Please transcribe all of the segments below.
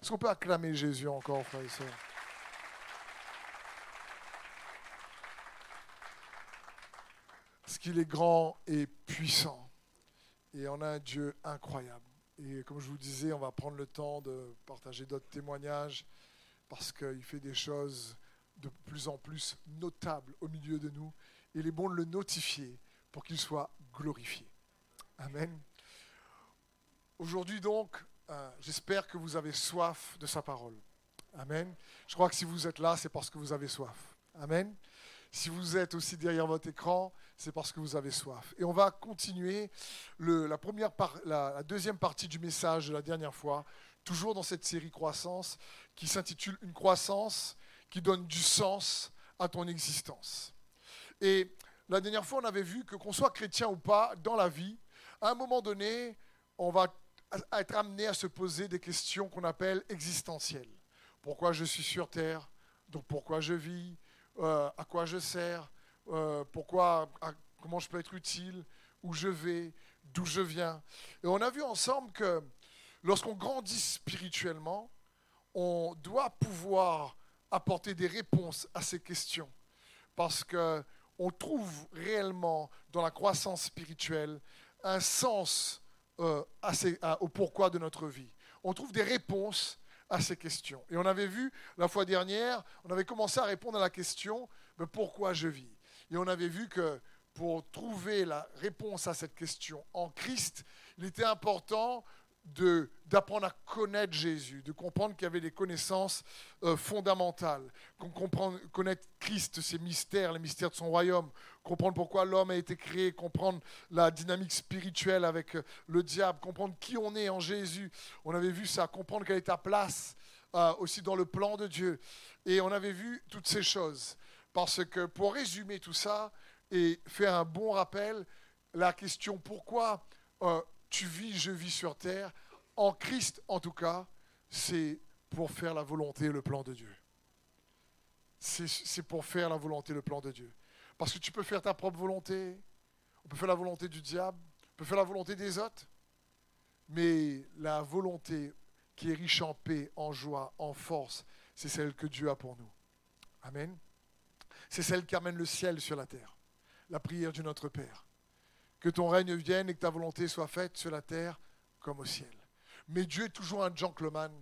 Est-ce qu'on peut acclamer Jésus encore, frères et sœurs Parce qu'il est grand et puissant. Et on a un Dieu incroyable. Et comme je vous disais, on va prendre le temps de partager d'autres témoignages parce qu'il fait des choses de plus en plus notables au milieu de nous. Il est bon de le notifier pour qu'il soit glorifié. Amen. Aujourd'hui donc, euh, j'espère que vous avez soif de sa parole. Amen. Je crois que si vous êtes là, c'est parce que vous avez soif. Amen. Si vous êtes aussi derrière votre écran, c'est parce que vous avez soif. Et on va continuer la, la, deuxième partie du message de la dernière fois, toujours dans cette série Croissance, qui s'intitule Une croissance qui donne du sens à ton existence. Et la dernière fois, on avait vu que qu'on soit chrétien ou pas, dans la vie, à un moment donné, on va être amené à se poser des questions qu'on appelle existentielles. Pourquoi je suis sur Terre? Donc pourquoi je vis? Euh, À quoi je sers? Euh, Pourquoi Comment je peux être utile? Où je vais? D'où je viens? Et on a vu ensemble que lorsqu'on grandit spirituellement, on doit pouvoir apporter des réponses à ces questions. Parce qu'on trouve réellement dans la croissance spirituelle un sens euh, au pourquoi de notre vie. On trouve des réponses à ces questions. Et on avait vu la fois dernière, on avait commencé à répondre à la question mais pourquoi je vis? Et on avait vu que pour trouver la réponse à cette question en Christ, il était important d'apprendre à connaître Jésus, de comprendre qu'il y avait des connaissances euh, fondamentales, qu'on comprenne, connaître Christ, ses mystères, les mystères de son royaume, comprendre pourquoi l'homme a été créé, comprendre la dynamique spirituelle avec euh, le diable, comprendre qui on est en Jésus. On avait vu ça, comprendre quelle est ta place euh, aussi dans le plan de Dieu. Et on avait vu toutes ces choses. Parce que pour résumer tout ça et faire un bon rappel, la question pourquoi tu vis, je vis sur terre, en Christ en tout cas, c'est pour faire la volonté et le plan de Dieu. C'est pour faire la volonté et le plan de Dieu. Parce que tu peux faire ta propre volonté, on peut faire la volonté du diable, on peut faire la volonté des autres, mais la volonté qui est riche en paix, en joie, en force, c'est celle que Dieu a pour nous. Amen. C'est celle qui amène le ciel sur la terre. La prière du Notre Père que ton règne vienne et que ta volonté soit faite sur la terre comme au ciel. Mais Dieu est toujours un gentleman.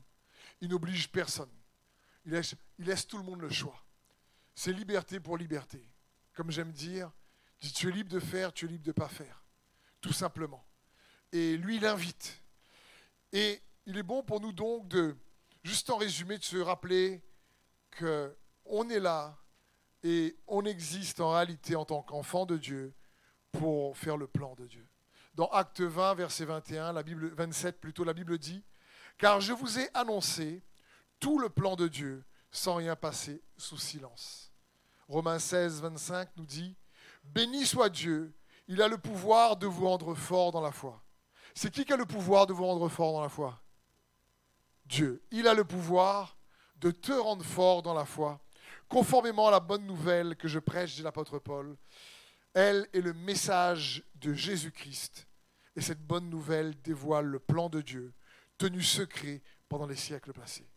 Il n'oblige personne. Il laisse, tout le monde le choix. C'est liberté pour liberté. Comme j'aime dire, tu es libre de faire, tu es libre de ne pas faire. Tout simplement. Et lui, il invite. Et il est bon pour nous donc de, juste en résumé, de se rappeler qu'on est là et on existe en réalité en tant qu'enfant de Dieu pour faire le plan de Dieu. Dans Acte 20, verset 21, la Bible, 27 plutôt, la Bible dit, Car je vous ai annoncé tout le plan de Dieu sans rien passer sous silence. Romains 16, 25 nous dit, Béni soit Dieu, il a le pouvoir de vous rendre fort dans la foi. C'est qui qui a le pouvoir de vous rendre fort dans la foi? Dieu. Il a le pouvoir de te rendre fort dans la foi, conformément à la bonne nouvelle que je prêche, dit l'apôtre Paul. Elle est le message de Jésus-Christ. Et cette bonne nouvelle dévoile le plan de Dieu, tenu secret pendant les siècles passés.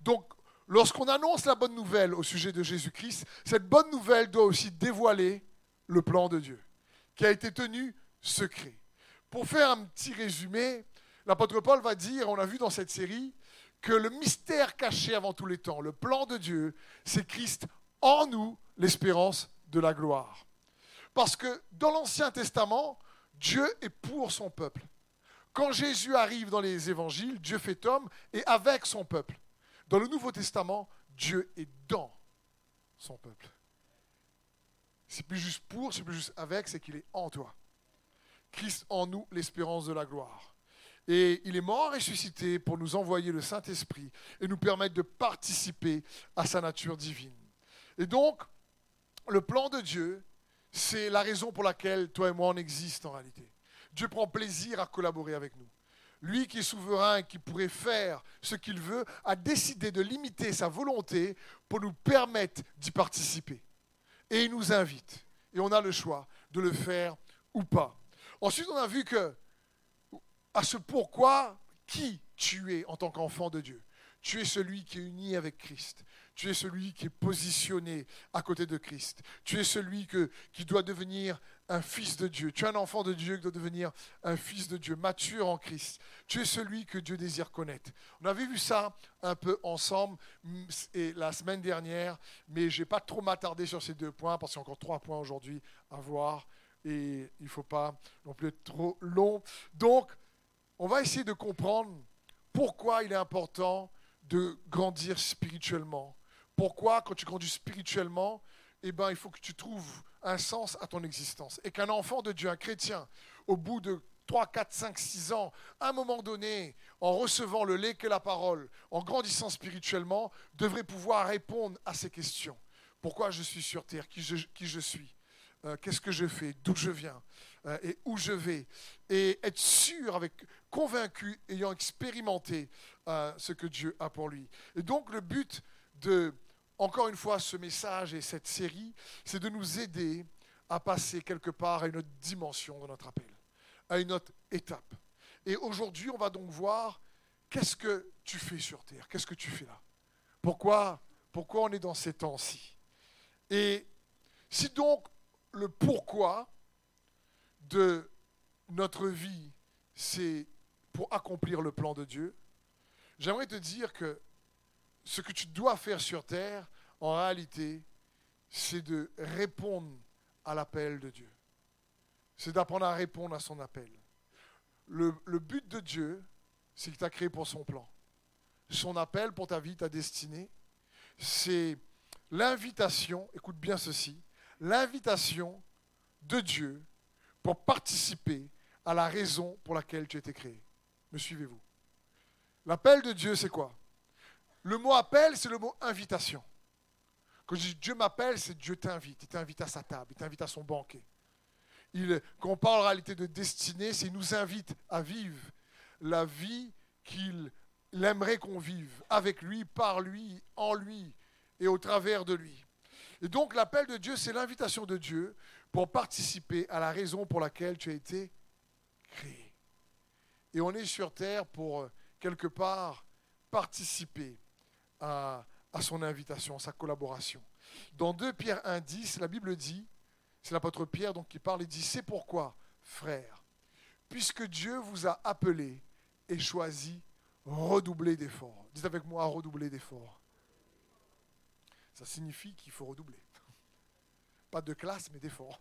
Donc, lorsqu'on annonce la bonne nouvelle au sujet de Jésus-Christ, cette bonne nouvelle doit aussi dévoiler le plan de Dieu, qui a été tenu secret. Pour faire un petit résumé, l'apôtre Paul va dire, on a vu dans cette série, que le mystère caché avant tous les temps, le plan de Dieu, c'est Christ en nous, l'espérance de la gloire. Parce que dans l'Ancien Testament, Dieu est pour son peuple. Quand Jésus arrive dans les évangiles, Dieu fait homme et avec son peuple. Dans le Nouveau Testament, Dieu est dans son peuple. C'est plus juste pour, c'est plus juste avec, c'est qu'il est en toi. Christ en nous, l'espérance de la gloire. Et il est mort ressuscité pour nous envoyer le Saint-Esprit et nous permettre de participer à sa nature divine. Et donc, le plan de Dieu, c'est la raison pour laquelle toi et moi on existe en réalité. Dieu prend plaisir à collaborer avec nous. Lui qui est souverain et qui pourrait faire ce qu'il veut, a décidé de limiter sa volonté pour nous permettre d'y participer. Et il nous invite. Et on a le choix de le faire ou pas. Ensuite, on a vu que, à ce pourquoi, qui tu es en tant qu'enfant de Dieu? Tu es celui qui est uni avec Christ. Tu es celui qui est positionné à côté de Christ. Tu es celui que, qui doit devenir un fils de Dieu. Tu es un enfant de Dieu qui doit devenir un fils de Dieu, mature en Christ. Tu es celui que Dieu désire connaître. On avait vu ça un peu ensemble et la semaine dernière, mais je n'ai pas trop m'attarder sur ces deux points parce qu'il y a encore trois points aujourd'hui à voir et il ne faut pas non plus être trop long. Donc, on va essayer de comprendre pourquoi il est important de grandir spirituellement. Pourquoi, quand tu grandis spirituellement, eh ben, il faut que tu trouves un sens à ton existence. Et qu'un enfant de Dieu, un chrétien, au bout de 3, 4, 5, 6 ans, à un moment donné, en recevant le lait qu'est la parole, en grandissant spirituellement, devrait pouvoir répondre à ces questions. Pourquoi je suis sur terre? Qui je, qui je suis? Euh, Qu'est-ce que je fais? D'où je viens? Euh, Et où je vais? Et être sûr, avec, convaincu, ayant expérimenté euh, ce que Dieu a pour lui. Et donc le but de encore une fois, ce message et cette série, c'est de nous aider à passer quelque part à une autre dimension de notre appel, à une autre étape. Et aujourd'hui, on va donc voir qu'est-ce que tu fais sur Terre, qu'est-ce que tu fais là? Pourquoi, pourquoi on est dans ces temps-ci? Et si donc le pourquoi de notre vie, c'est pour accomplir le plan de Dieu, j'aimerais te dire que ce que tu dois faire sur terre, en réalité, c'est de répondre à l'appel de Dieu. C'est d'apprendre à répondre à son appel. Le, but de Dieu, c'est qu'il t'a créé pour son plan. Son appel pour ta vie, ta destinée, c'est l'invitation, écoute bien ceci, l'invitation de Dieu pour participer à la raison pour laquelle tu as été créé. Me suivez-vous? L'appel de Dieu, c'est quoi? Le mot appel, c'est le mot invitation. Quand je dis Dieu m'appelle, c'est Dieu t'invite. Il t'invite à sa table, il t'invite à son banquet. Il, quand on parle en réalité de destinée, c'est qu'il nous invite à vivre la vie qu'il aimerait qu'on vive, avec lui, par lui, en lui et au travers de lui. Et donc l'appel de Dieu, c'est l'invitation de Dieu pour participer à la raison pour laquelle tu as été créé. Et on est sur terre pour, euh, quelque part, participer à, son invitation, à sa collaboration. Dans 2 Pierre 1, 10, la Bible dit, c'est l'apôtre Pierre qui parle, il dit, c'est pourquoi, frères, puisque Dieu vous a appelé et choisi, redoubler d'efforts. Dites avec moi, redoubler d'efforts. Ça signifie qu'il faut redoubler. Pas de classe, mais d'efforts.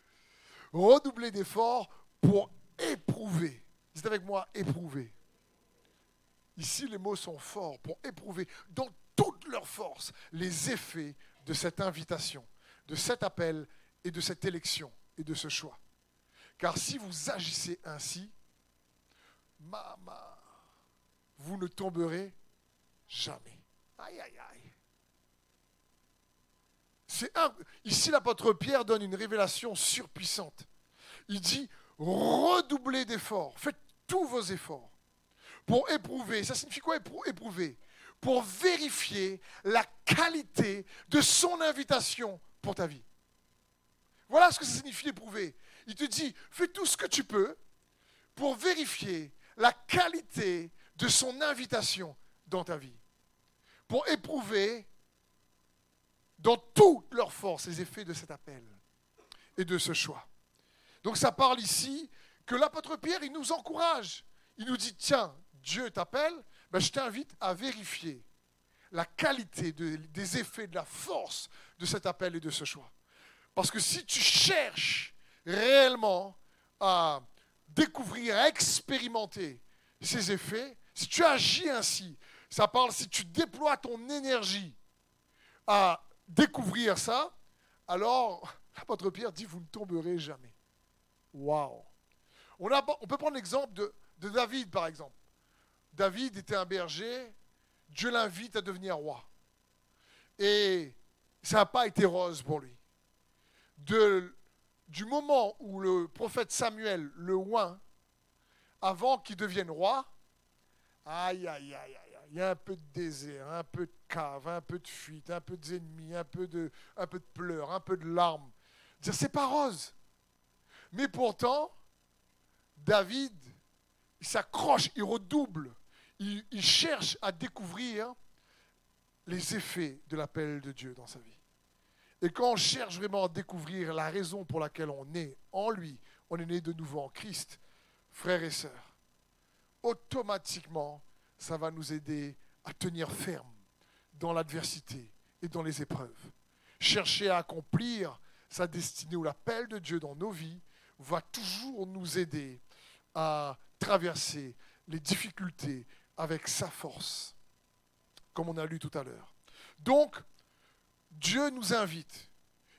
redoubler d'efforts pour éprouver. Dites avec moi, éprouver. Ici, les mots sont forts pour éprouver dans toute leur force les effets de cette invitation, de cet appel et de cette élection et de ce choix. Car si vous agissez ainsi, mama, vous ne tomberez jamais. Aïe, aïe, aïe. C'est un... Ici, l'apôtre Pierre donne une révélation surpuissante. Il dit, redoublez d'efforts, faites tous vos efforts pour éprouver. Ça signifie quoi éprouver? Pour vérifier la qualité de son invitation pour ta vie. Voilà ce que ça signifie éprouver. Il te dit, fais tout ce que tu peux pour vérifier la qualité de son invitation dans ta vie. Pour éprouver dans toute leur force les effets de cet appel et de ce choix. Donc ça parle ici que l'apôtre Pierre, il nous encourage. Il nous dit, tiens, Dieu t'appelle, ben je t'invite à vérifier la qualité des effets, de la force de cet appel et de ce choix. Parce que si tu cherches réellement à découvrir, à expérimenter ces effets, si tu agis ainsi, ça parle si tu déploies ton énergie à découvrir ça, alors l'apôtre Pierre dit vous ne tomberez jamais. Waouh on, on, peut prendre l'exemple de David, par exemple. David était un berger, Dieu l'invite à devenir roi. Et ça n'a pas été rose pour lui. du moment où le prophète Samuel le oint, avant qu'il devienne roi, aïe, aïe, aïe, aïe, il y a un peu de désert, un peu de cave, un peu de fuite, un peu d'ennemis, un peu de, un peu de pleurs, un peu de larmes. C'est pas rose. Mais pourtant, David, s'accroche, il redouble il, cherche à découvrir les effets de l'appel de Dieu dans sa vie. Et quand on cherche vraiment à découvrir la raison pour laquelle on est en lui, on est né de nouveau en Christ, frères et sœurs, automatiquement, ça va nous aider à tenir ferme dans l'adversité et dans les épreuves. Chercher à accomplir sa destinée ou l'appel de Dieu dans nos vies va toujours nous aider à traverser les difficultés avec sa force, comme on a lu tout à l'heure. Donc, Dieu nous invite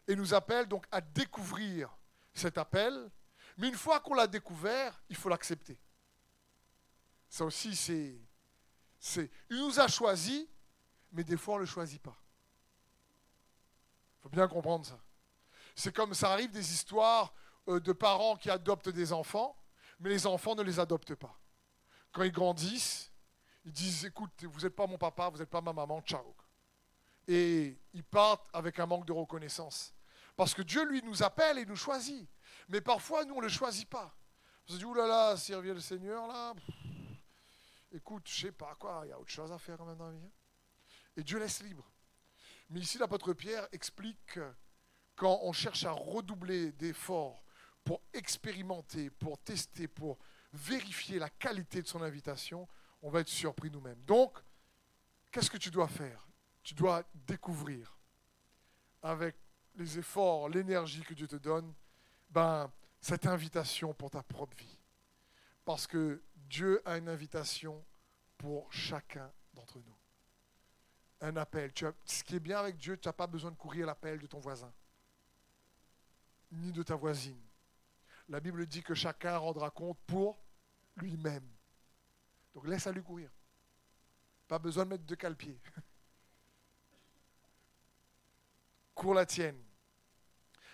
et nous appelle donc à découvrir cet appel, mais une fois qu'on l'a découvert, il faut l'accepter. Ça aussi, c'est, c'est... Il nous a choisis, mais des fois, on ne le choisit pas. Il faut bien comprendre ça. C'est comme ça arrive des histoires euh, de parents qui adoptent des enfants, mais les enfants ne les adoptent pas. Quand ils grandissent, ils disent, écoute, vous n'êtes pas mon papa, vous n'êtes pas ma maman, ciao et ils partent avec un manque de reconnaissance. Parce que Dieu, lui, nous appelle et nous choisit. Mais parfois, nous, on ne le choisit pas. On se dit, oulala, servir le Seigneur, là, écoute, je sais pas quoi, il y a autre chose à faire maintenant. Hein. Et Dieu laisse libre. Mais ici, l'apôtre Pierre explique que quand on cherche à redoubler d'efforts pour expérimenter, pour tester, pour vérifier la qualité de son invitation, on va être surpris nous-mêmes. Donc, qu'est-ce que tu dois faire? Tu dois découvrir avec les efforts, l'énergie que Dieu te donne, ben, cette invitation pour ta propre vie. Parce que Dieu a une invitation pour chacun d'entre nous. Un appel. Ce qui est bien avec Dieu, tu n'as pas besoin de courir l'appel de ton voisin, ni de ta voisine. La Bible dit que chacun rendra compte pour lui-même. Donc laisse à lui courir. Pas besoin de mettre deux calpiers. cours la tienne.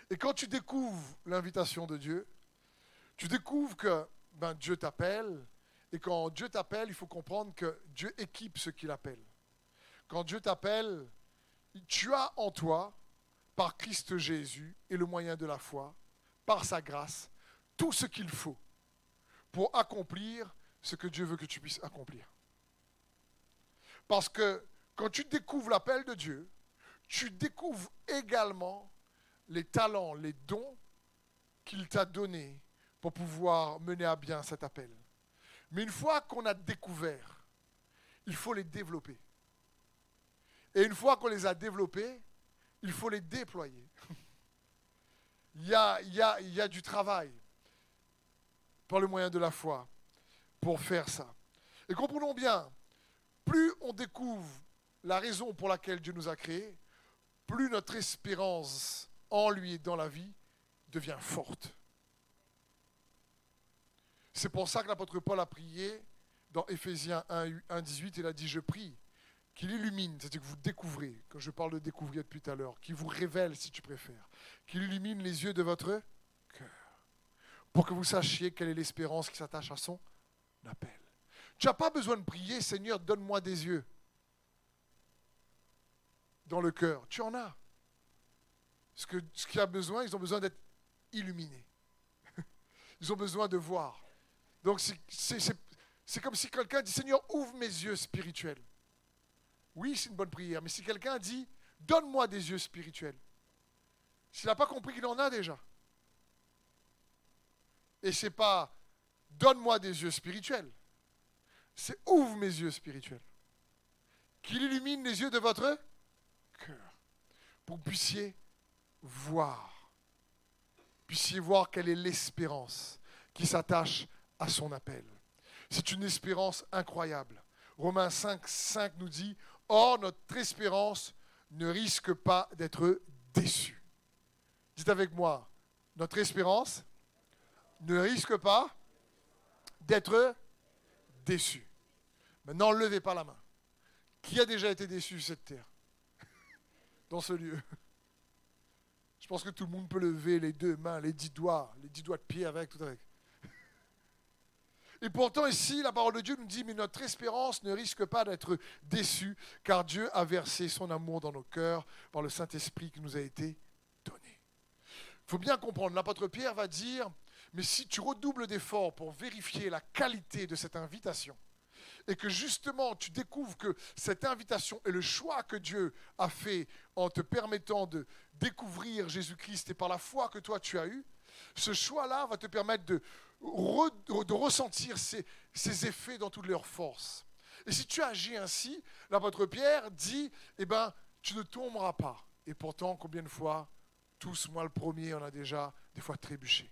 Et quand tu découvres l'invitation de Dieu, tu découvres que ben, Dieu t'appelle. Et quand Dieu t'appelle, il faut comprendre que Dieu équipe ce qu'il appelle. Quand Dieu t'appelle, tu as en toi, par Christ Jésus et le moyen de la foi, par sa grâce, tout ce qu'il faut pour accomplir ce que Dieu veut que tu puisses accomplir. Parce que quand tu découvres l'appel de Dieu, tu découvres également les talents, les dons qu'il t'a donnés pour pouvoir mener à bien cet appel. Mais une fois qu'on a découvert, il faut les développer. Et une fois qu'on les a développés, il faut les déployer. il, y a, du travail par le moyen de la foi pour faire ça. Et comprenons bien, plus on découvre la raison pour laquelle Dieu nous a créés, plus notre espérance en lui et dans la vie devient forte. C'est pour ça que l'apôtre Paul a prié dans Éphésiens 1, 18, il a dit, je prie qu'il illumine, c'est-à-dire que vous découvrez, quand je parle de découvrir depuis tout à l'heure, qu'il vous révèle si tu préfères, qu'il illumine les yeux de votre cœur, pour que vous sachiez quelle est l'espérance qui s'attache à son Tu n'as pas besoin de prier, Seigneur, donne-moi des yeux dans le cœur. Tu en as. Ce que ce qu'il a besoin, ils ont besoin d'être illuminés. Ils ont besoin de voir. Donc c'est comme si quelqu'un dit Seigneur, ouvre mes yeux spirituels. Oui, c'est une bonne prière, mais si quelqu'un dit Donne-moi des yeux spirituels, s'il n'a pas compris qu'il en a déjà. Et c'est pas Donne-moi des yeux spirituels, c'est Ouvre mes yeux spirituels. Qu'il illumine les yeux de votre pour que vous puissiez voir, puissiez voir quelle est l'espérance qui s'attache à son appel. C'est une espérance incroyable. Romains 5, 5 nous dit, Or notre espérance ne risque pas d'être déçue. Dites avec moi, notre espérance ne risque pas d'être déçue. Maintenant, levez pas la main. Qui a déjà été déçu de cette terre? Dans ce lieu. Je pense que tout le monde peut lever les deux mains, les dix doigts, les dix doigts de pied avec, tout avec. Et pourtant, ici, la parole de Dieu nous dit, mais notre espérance ne risque pas d'être déçue, car Dieu a versé son amour dans nos cœurs par le Saint-Esprit qui nous a été donné. Il faut bien comprendre, l'apôtre Pierre va dire, mais si tu redoubles d'efforts pour vérifier la qualité de cette invitation, et que justement tu découvres que cette invitation et le choix que Dieu a fait en te permettant de découvrir Jésus-Christ et par la foi que toi tu as eue, ce choix-là va te permettre de, ressentir ces, effets dans toute leur force. Et si tu agis ainsi, l'apôtre Pierre dit, eh ben, tu ne tomberas pas. Et pourtant, combien de fois, tous, moi le premier, on a déjà des fois trébuché.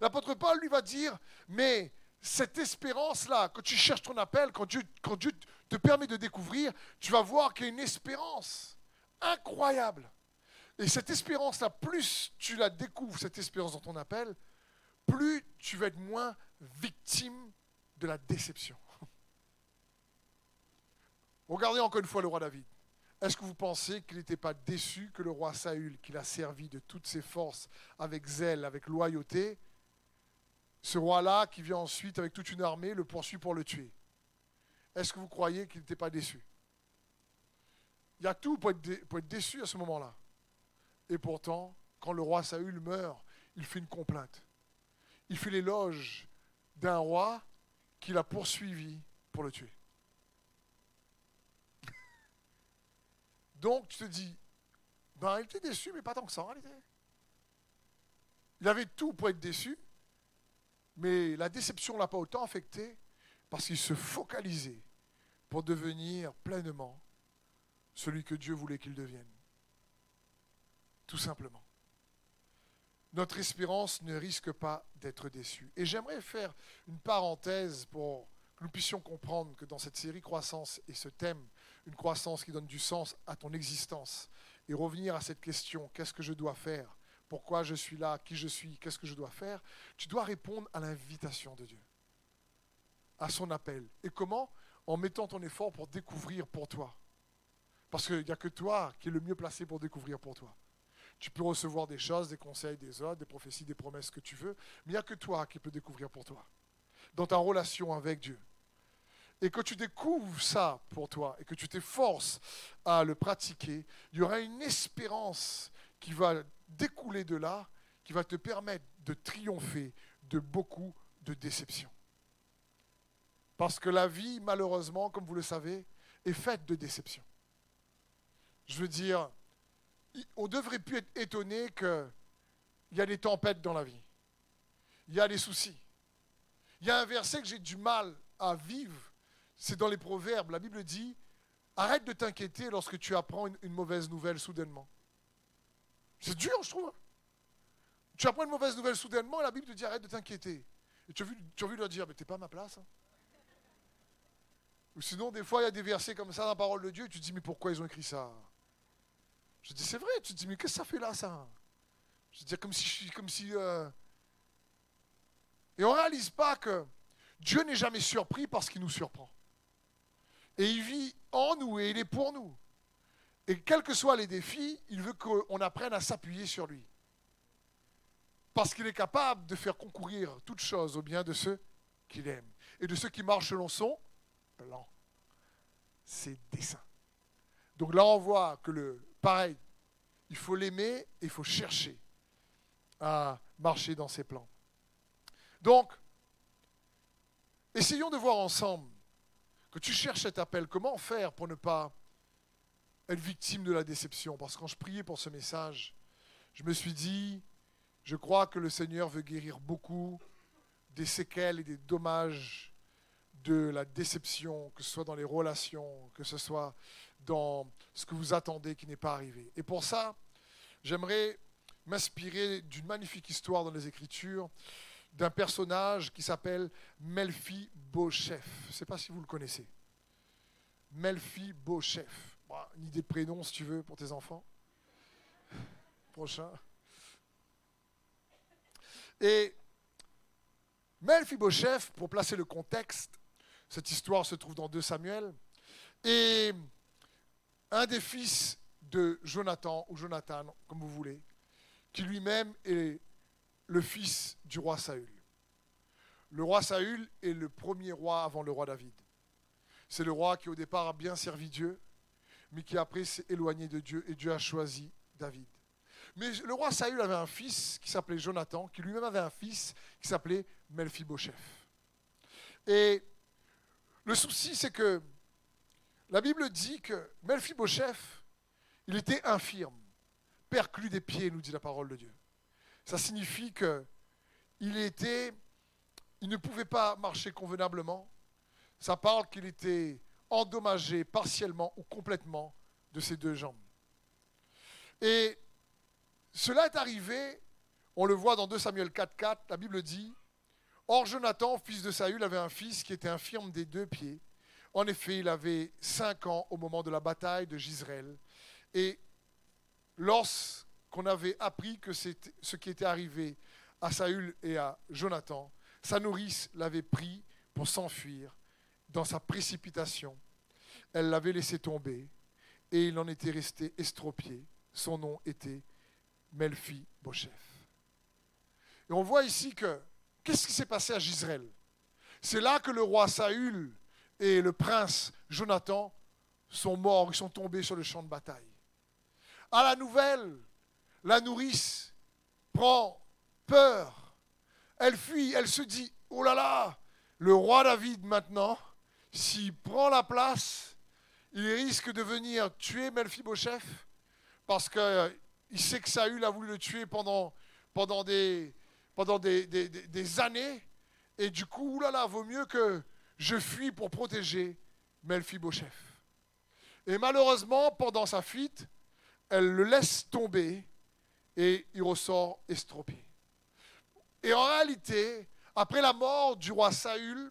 L'apôtre Paul lui va dire, mais cette espérance-là, quand tu cherches ton appel, quand Dieu, quand Dieu te permet de découvrir, tu vas voir qu'il y a une espérance incroyable. Et cette espérance-là, plus tu la découvres, cette espérance dans ton appel, plus tu vas être moins victime de la déception. Regardez encore une fois le roi David. Est-ce que vous pensez qu'il n'était pas déçu que le roi Saül, qu'il a servi de toutes ses forces, avec zèle, avec loyauté, ce roi-là, qui vient ensuite avec toute une armée, le poursuit pour le tuer Est-ce que vous croyez qu'il n'était pas déçu? Il y a tout pour être, déçu à ce moment-là. Et pourtant, quand le roi Saül meurt, il fait une complainte. Il fait l'éloge d'un roi qui l'a poursuivi pour le tuer. Donc tu te dis, ben il était déçu, mais pas tant que ça en réalité. Il avait tout pour être déçu, mais la déception ne l'a pas autant affecté parce qu'il se focalisait pour devenir pleinement celui que Dieu voulait qu'il devienne. Tout simplement. Notre espérance ne risque pas d'être déçue. Et j'aimerais faire une parenthèse pour que nous puissions comprendre que dans cette série Croissance et ce thème une croissance qui donne du sens à ton existence et revenir à cette question, qu'est-ce que je dois faire Pourquoi je suis là Qui je suis Qu'est-ce que je dois faire Tu dois répondre à l'invitation de Dieu, à son appel. Et comment? En mettant ton effort pour découvrir pour toi. Parce qu'il n'y a que toi qui es le mieux placé pour découvrir pour toi. Tu peux recevoir des choses, des conseils des autres, des prophéties, des promesses que tu veux, mais il n'y a que toi qui peux découvrir pour toi, dans ta relation avec Dieu et que tu découvres ça pour toi et que tu t'efforces à le pratiquer, il y aura une espérance qui va découler de là, qui va te permettre de triompher de beaucoup de déceptions. Parce que la vie, malheureusement, comme vous le savez, est faite de déceptions. Je veux dire, on devrait plus être étonné qu'il y a des tempêtes dans la vie. Il y a des soucis. Il y a un verset que j'ai du mal à vivre c'est dans les proverbes. La Bible dit, arrête de t'inquiéter lorsque tu apprends une, mauvaise nouvelle soudainement. C'est dur, je trouve. Hein. Tu apprends une mauvaise nouvelle soudainement et la Bible te dit, arrête de t'inquiéter. Et tu as, vu, tu leur dire, mais t'es pas à ma place. Hein. Ou sinon, des fois, il y a des versets comme ça dans la parole de Dieu, et tu te dis, mais pourquoi ils ont écrit ça? Je dis, c'est vrai, tu te dis, mais qu'est-ce que ça fait là, ça? Je dire, comme si... Comme si euh, Et on ne réalise pas que Dieu n'est jamais surpris parce qu'il nous surprend. Et il vit en nous et il est pour nous. Et quels que soient les défis, il veut qu'on apprenne à s'appuyer sur lui. Parce qu'il est capable de faire concourir toutes choses au bien de ceux qu'il aime. Et de ceux qui marchent selon son plan. Ses desseins. Donc là, on voit que le pareil, il faut l'aimer et il faut chercher à marcher dans ses plans. Donc, essayons de voir ensemble que tu cherches cet appel, comment faire pour ne pas être victime de la déception Parce que quand je priais pour ce message, je me suis dit, je crois que le Seigneur veut guérir beaucoup des séquelles et des dommages de la déception, que ce soit dans les relations, que ce soit dans ce que vous attendez qui n'est pas arrivé. Et pour ça, j'aimerais m'inspirer d'une magnifique histoire dans les Écritures d'un personnage qui s'appelle Melfi Beauchef. Je ne sais pas si vous le connaissez. Melfi Beauchef. Une idée de prénom si tu veux pour tes enfants. Prochain. Et Beauchef, pour placer le contexte, cette histoire se trouve dans 2 Samuel, et un des fils de Jonathan, ou Jonathan, comme vous voulez, qui lui-même est le fils du roi Saül. Le roi Saül est le premier roi avant le roi David. C'est le roi qui au départ a bien servi Dieu, mais qui après s'est éloigné de Dieu et Dieu a choisi David. Mais le roi Saül avait un fils qui s'appelait Jonathan, qui lui-même avait un fils qui s'appelait Melphibosheth. Et Le souci, c'est que la Bible dit que Melphibosheth, il était infirme, perclus des pieds, nous dit la parole de Dieu. Ça signifie que il était, il ne pouvait pas marcher convenablement. Ça parle qu'il était endommagé partiellement ou complètement de ses deux jambes. Et cela est arrivé, on le voit dans 2 Samuel 4.4, la Bible dit, Or Jonathan, fils de Saül, avait un fils qui était infirme des deux pieds. En effet, il avait cinq ans au moment de la bataille de Gisraël. Et lorsqu'on avait appris que ce qui était arrivé à Saül et à Jonathan, sa nourrice l'avait pris pour s'enfuir dans sa précipitation. Elle l'avait laissé tomber et il en était resté estropié. Son nom était Melfi Bochef. Et on voit ici que, qu'est-ce qui s'est passé à Gisraël C'est là que le roi Saül et le prince Jonathan sont morts, ils sont tombés sur le champ de bataille. À la nouvelle, la nourrice prend peur. Elle fuit, elle se dit, oh là là, le roi David maintenant, s'il prend la place, il risque de venir tuer Melphibosheth parce qu'il euh, sait que Saül a voulu le tuer pendant, des, années. Et du coup, oulala, vaut mieux que je fuis pour protéger Melphibosheth. Et malheureusement, pendant sa fuite, elle le laisse tomber et il ressort estropié. Et en réalité, après la mort du roi Saül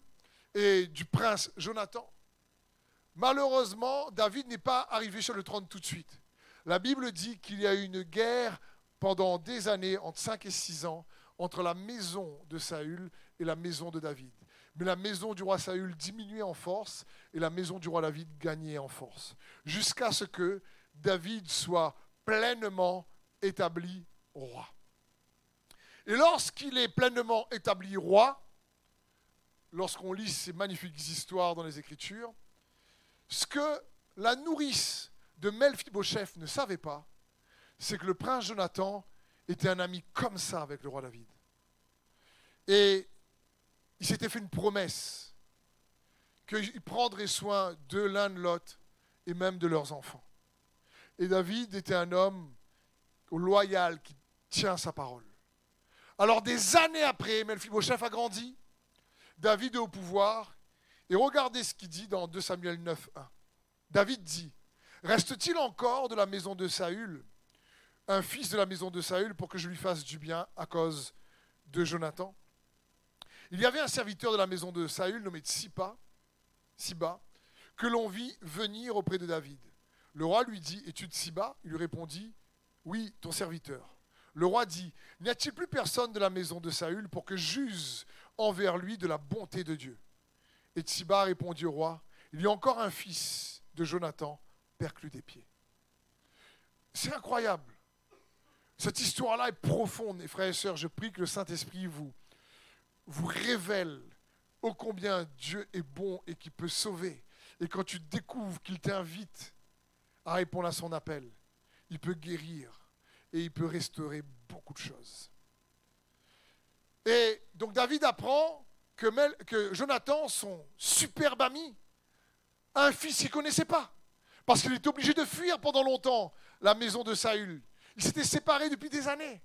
et du prince Jonathan, malheureusement, David n'est pas arrivé sur le trône tout de suite. La Bible dit qu'il y a eu une guerre pendant des années, entre 5 et 6 ans, entre la maison de Saül et la maison de David. Mais la maison du roi Saül diminuait en force et la maison du roi David gagnait en force. Jusqu'à ce que David soit pleinement établi roi. Et lorsqu'il est pleinement établi roi, lorsqu'on lit ces magnifiques histoires dans les Écritures, ce que la nourrice de Melphibosheth ne savait pas, c'est que le prince Jonathan était un ami comme ça avec le roi David. Et il s'était fait une promesse qu'il prendrait soin de l'un de l'autre et même de leurs enfants. Et David était un homme loyal qui tient sa parole. Alors des années après, Melphibosheth a grandi, David est au pouvoir, et regardez ce qu'il dit dans 2 Samuel 9, 1. David dit, Reste-t-il encore de la maison de Saül un fils de la maison de Saül pour que je lui fasse du bien à cause de Jonathan? Il y avait un serviteur de la maison de Saül nommé Sipa, Siba, que l'on vit venir auprès de David. Le roi lui dit Es-tu de Siba Il lui répondit Oui, ton serviteur. Le roi dit N'y a-t-il plus personne de la maison de Saül pour que j'use envers lui de la bonté de Dieu Et Tsiba répondit au roi Il y a encore un fils de Jonathan perclus des pieds. C'est incroyable. Cette histoire-là est profonde. Et frères et sœurs, je prie que le Saint-Esprit vous, vous révèle ô combien Dieu est bon et qu'il peut sauver. Et quand tu découvres qu'il t'invite à répondre à son appel, il peut guérir et il peut restaurer beaucoup de choses. Et donc David apprend que, Jonathan, son superbe ami, a un fils qu'il ne connaissait pas. Parce qu'il était obligé de fuir pendant longtemps la maison de Saül. Il s'était séparé depuis des années.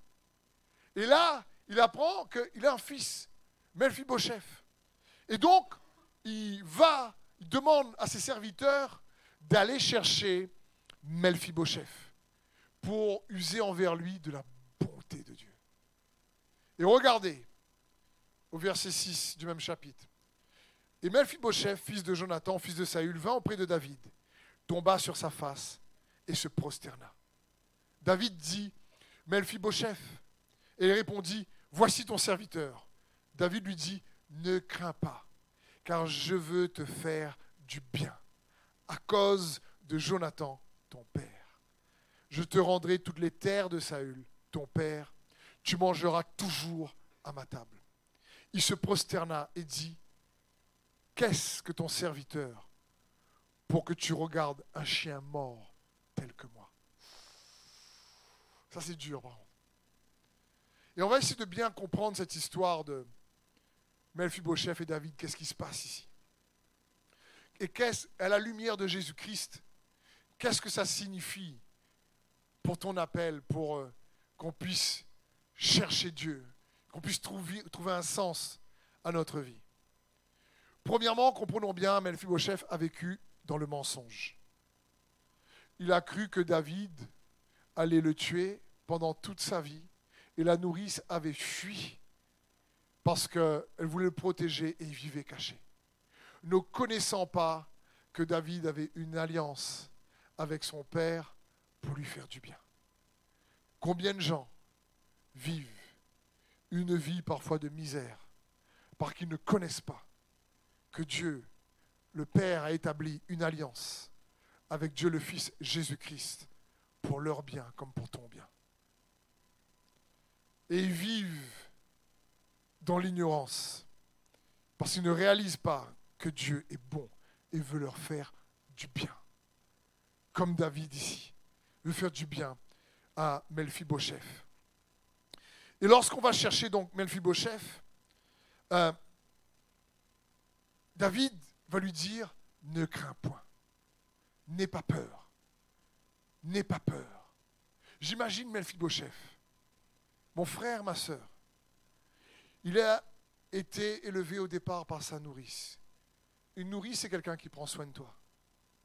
Et là, il apprend qu'il a un fils, Melphibosheth. Et donc, il va, il demande à ses serviteurs d'aller chercher Melphibosheth pour user envers lui de la. Et regardez au verset 6 du même chapitre. Et Melphibosheth, fils de Jonathan, fils de Saül, vint auprès de David, tomba sur sa face et se prosterna. David dit, Melphibosheth. Et il répondit, Voici ton serviteur. David lui dit, Ne crains pas, car je veux te faire du bien, à cause de Jonathan, ton père. Je te rendrai toutes les terres de Saül, ton père. Tu mangeras toujours à ma table. Il se prosterna et dit, Qu'est-ce que ton serviteur pour que tu regardes un chien mort tel que moi? Ça c'est dur, par Et on va essayer de bien comprendre cette histoire de Melphibosheth et David. Qu'est-ce qui se passe ici? Et qu'est-ce, à la lumière de Jésus-Christ, qu'est-ce que ça signifie pour ton appel, pour euh, qu'on puisse chercher Dieu, qu'on puisse trouver, trouver un sens à notre vie Premièrement, comprenons bien, Melphibosheth a vécu dans le mensonge. Il a cru que David allait le tuer pendant toute sa vie et la nourrice avait fui parce qu'elle voulait le protéger et il vivait caché. Ne connaissant pas que David avait une alliance avec son père pour lui faire du bien. Combien de gens vivent une vie parfois de misère parce qu'ils ne connaissent pas que Dieu, le Père, a établi une alliance avec Dieu le Fils Jésus-Christ pour leur bien comme pour ton bien. Et ils vivent dans l'ignorance parce qu'ils ne réalisent pas que Dieu est bon et veut leur faire du bien. Comme David ici, veut faire du bien à Melphibosheth. Et lorsqu'on va chercher donc Melphibosheth, euh, David va lui dire ne crains point, n'aie pas peur, n'aie pas peur. J'imagine Melphibosheth, mon frère, ma soeur. Il a été élevé au départ par sa nourrice. Une nourrice, c'est quelqu'un qui prend soin de toi.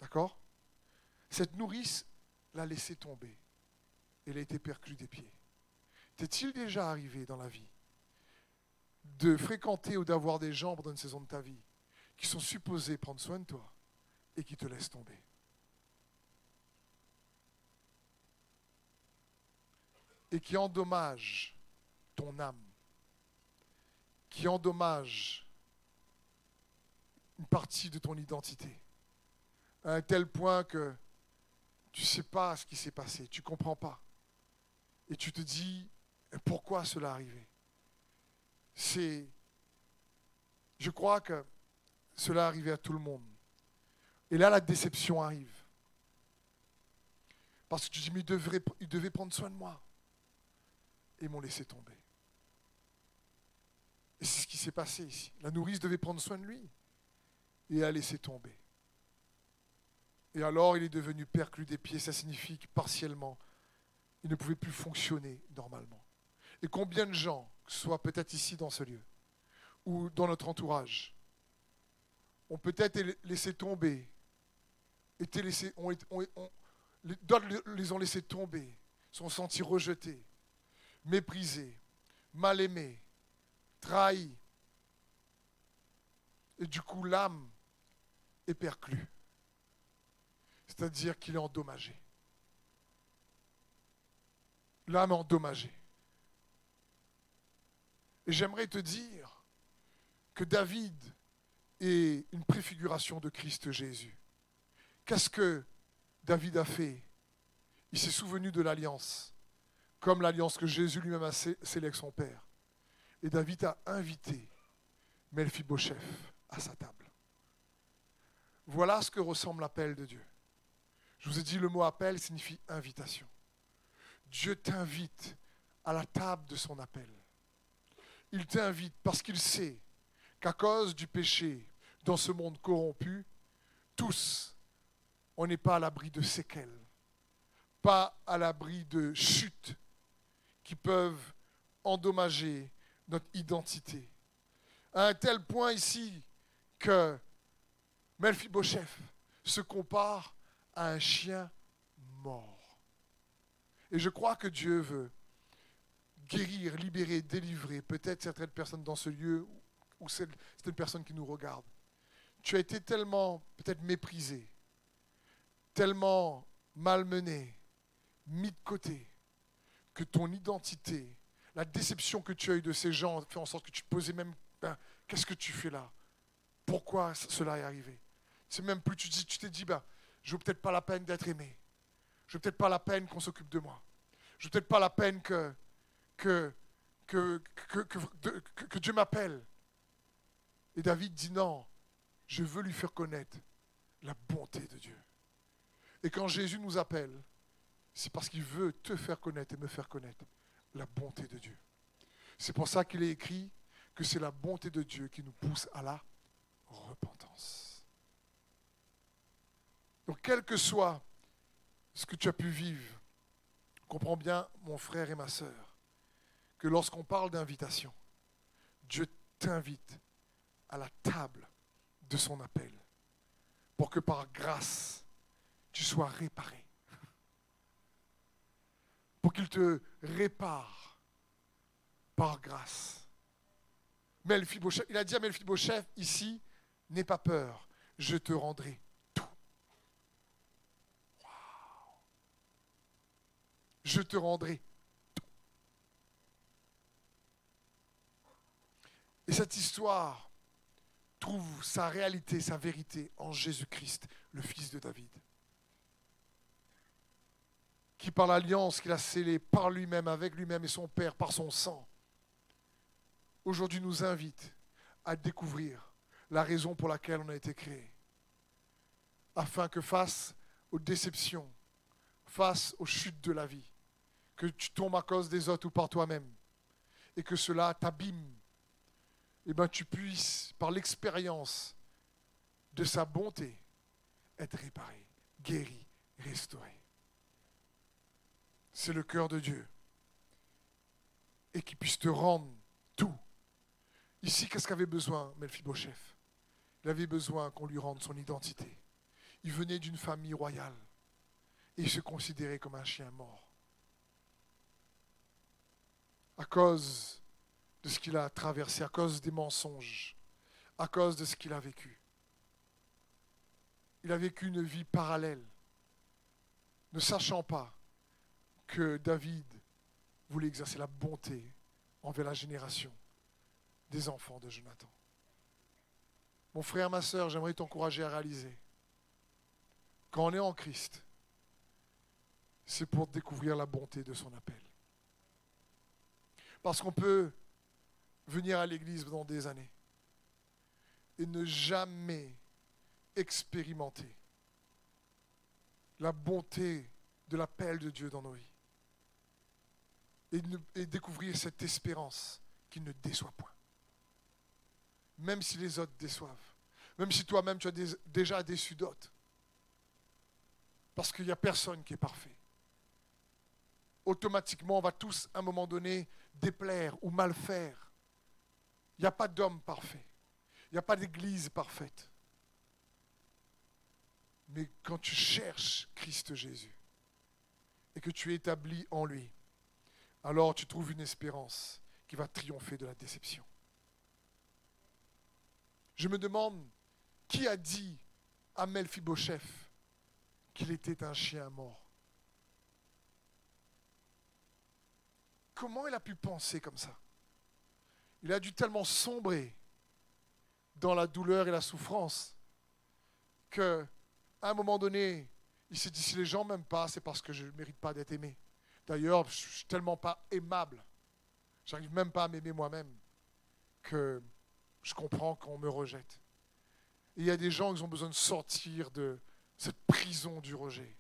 D'accord? Cette nourrice l'a laissé tomber. Elle a été perclue des pieds. T'est-il déjà arrivé dans la vie de fréquenter ou d'avoir des gens pendant une saison de ta vie qui sont supposés prendre soin de toi et qui te laissent tomber? Et qui endommagent ton âme, qui endommagent une partie de ton identité, à un tel point que tu ne sais pas ce qui s'est passé, tu ne comprends pas. Et tu te dis, pourquoi cela arrivé? C'est, je crois que cela arrivait à tout le monde. Et là, la déception arrive. Parce que tu dis, mais ils devaient, prendre soin de moi. Et ils m'ont laissé tomber. Et c'est ce qui s'est passé ici. La nourrice devait prendre soin de lui. Et a laissé tomber. Et alors, il est devenu perclus des pieds. Ça signifie que partiellement, il ne pouvait plus fonctionner normalement. Et combien de gens, soit peut-être ici dans ce lieu, ou dans notre entourage, ont peut-être laissé tomber, été laissés, ont, d'autres les ont laissés tomber, sont sentis rejetés, méprisés, mal aimés, trahis. Et du coup, l'âme est perclue. C'est-à-dire qu'il est endommagé. L'âme est endommagée. Et j'aimerais te dire que David et une préfiguration de Christ Jésus. Qu'est-ce que David a fait? Il s'est souvenu de l'alliance, comme l'alliance que Jésus lui-même a scellée avec son Père. Et David a invité Melphibosheth à sa table. Voilà ce que ressemble l'appel de Dieu. Je vous ai dit, le mot appel signifie invitation. Dieu t'invite à la table de son appel. Il t'invite parce qu'il sait qu'à cause du péché, dans ce monde corrompu, tous, on n'est pas à l'abri de séquelles, pas à l'abri de chutes qui peuvent endommager notre identité. À un tel point ici que Melphibosheth se compare à un chien mort. Et je crois que Dieu veut guérir, libérer, délivrer peut-être certaines personnes dans ce lieu ou certaines personnes qui nous regardent tu as été tellement peut-être méprisé, tellement malmené, mis de côté, que ton identité, la déception que tu as eue de ces gens fait en sorte que tu posais même, ben, qu'est-ce que tu fais là? Pourquoi cela est arrivé? C'est même plus, tu tu t'es dit, ben, je veux peut-être pas la peine d'être aimé. Je veux peut-être pas la peine qu'on s'occupe de moi. Je veux peut-être pas la peine que, que, Dieu m'appelle. Et David dit non, je veux lui faire connaître la bonté de Dieu. Et quand Jésus nous appelle, c'est parce qu'il veut te faire connaître et me faire connaître la bonté de Dieu. C'est pour ça qu'il est écrit que c'est la bonté de Dieu qui nous pousse à la repentance. Donc, quel que soit ce que tu as pu vivre, comprends bien, mon frère et ma sœur, que lorsqu'on parle d'invitation, Dieu t'invite à la table de son appel pour que par grâce, tu sois réparé. Pour qu'il te répare par grâce. il a dit à Melphibosheth ici, n'aie pas peur, je te rendrai tout. Je te rendrai Et cette histoire trouve sa réalité, sa vérité en Jésus-Christ, le Fils de David qui par l'alliance qu'il a scellée par lui-même, avec lui-même et son Père, par son sang, aujourd'hui nous invite à découvrir la raison pour laquelle on a été créé, afin que face aux déceptions, face aux chutes de la vie, que tu tombes à cause des autres ou par toi-même, et que cela t'abîme, eh bien tu puisses, par l'expérience de sa bonté, être réparé, guéri, restauré c'est le cœur de Dieu. Et qu'il puisse te rendre tout. Ici, qu'est-ce qu'avait besoin Melphibosheth Il avait besoin qu'on lui rende son identité. Il venait d'une famille royale et il se considérait comme un chien mort. À cause de ce qu'il a traversé, à cause des mensonges, à cause de ce qu'il a vécu. Il a vécu une vie parallèle, ne sachant pas que David voulait exercer la bonté envers la génération des enfants de Jonathan. Mon frère, ma soeur, j'aimerais t'encourager à réaliser quand on est en Christ, c'est pour découvrir la bonté de son appel. Parce qu'on peut venir à l'église pendant des années et ne jamais expérimenter la bonté de l'appel de Dieu dans nos vies et, découvrir cette espérance qui ne déçoit point. Même si les autres déçoivent. Même si toi-même tu as déjà déçu d'autres. Parce qu'il n'y a personne qui est parfait. Automatiquement, on va tous, à un moment donné, déplaire ou mal faire. Il n'y a pas d'homme parfait. Il n'y a pas d'église parfaite. Mais quand tu cherches Christ Jésus et que tu es établi en lui, alors tu trouves une espérance qui va triompher de la déception. Je me demande qui a dit à Melphibosheth qu'il était un chien mort? Comment il a pu penser comme ça? Il a dû tellement sombrer dans la douleur et la souffrance que, à un moment donné, il s'est dit si les gens m'aiment pas, c'est parce que je ne mérite pas d'être aimé. D'ailleurs, je suis tellement pas aimable, j'arrive même pas à m'aimer moi-même, que je comprends qu'on me rejette. Et il y a des gens qui ont besoin de sortir de cette prison du rejet,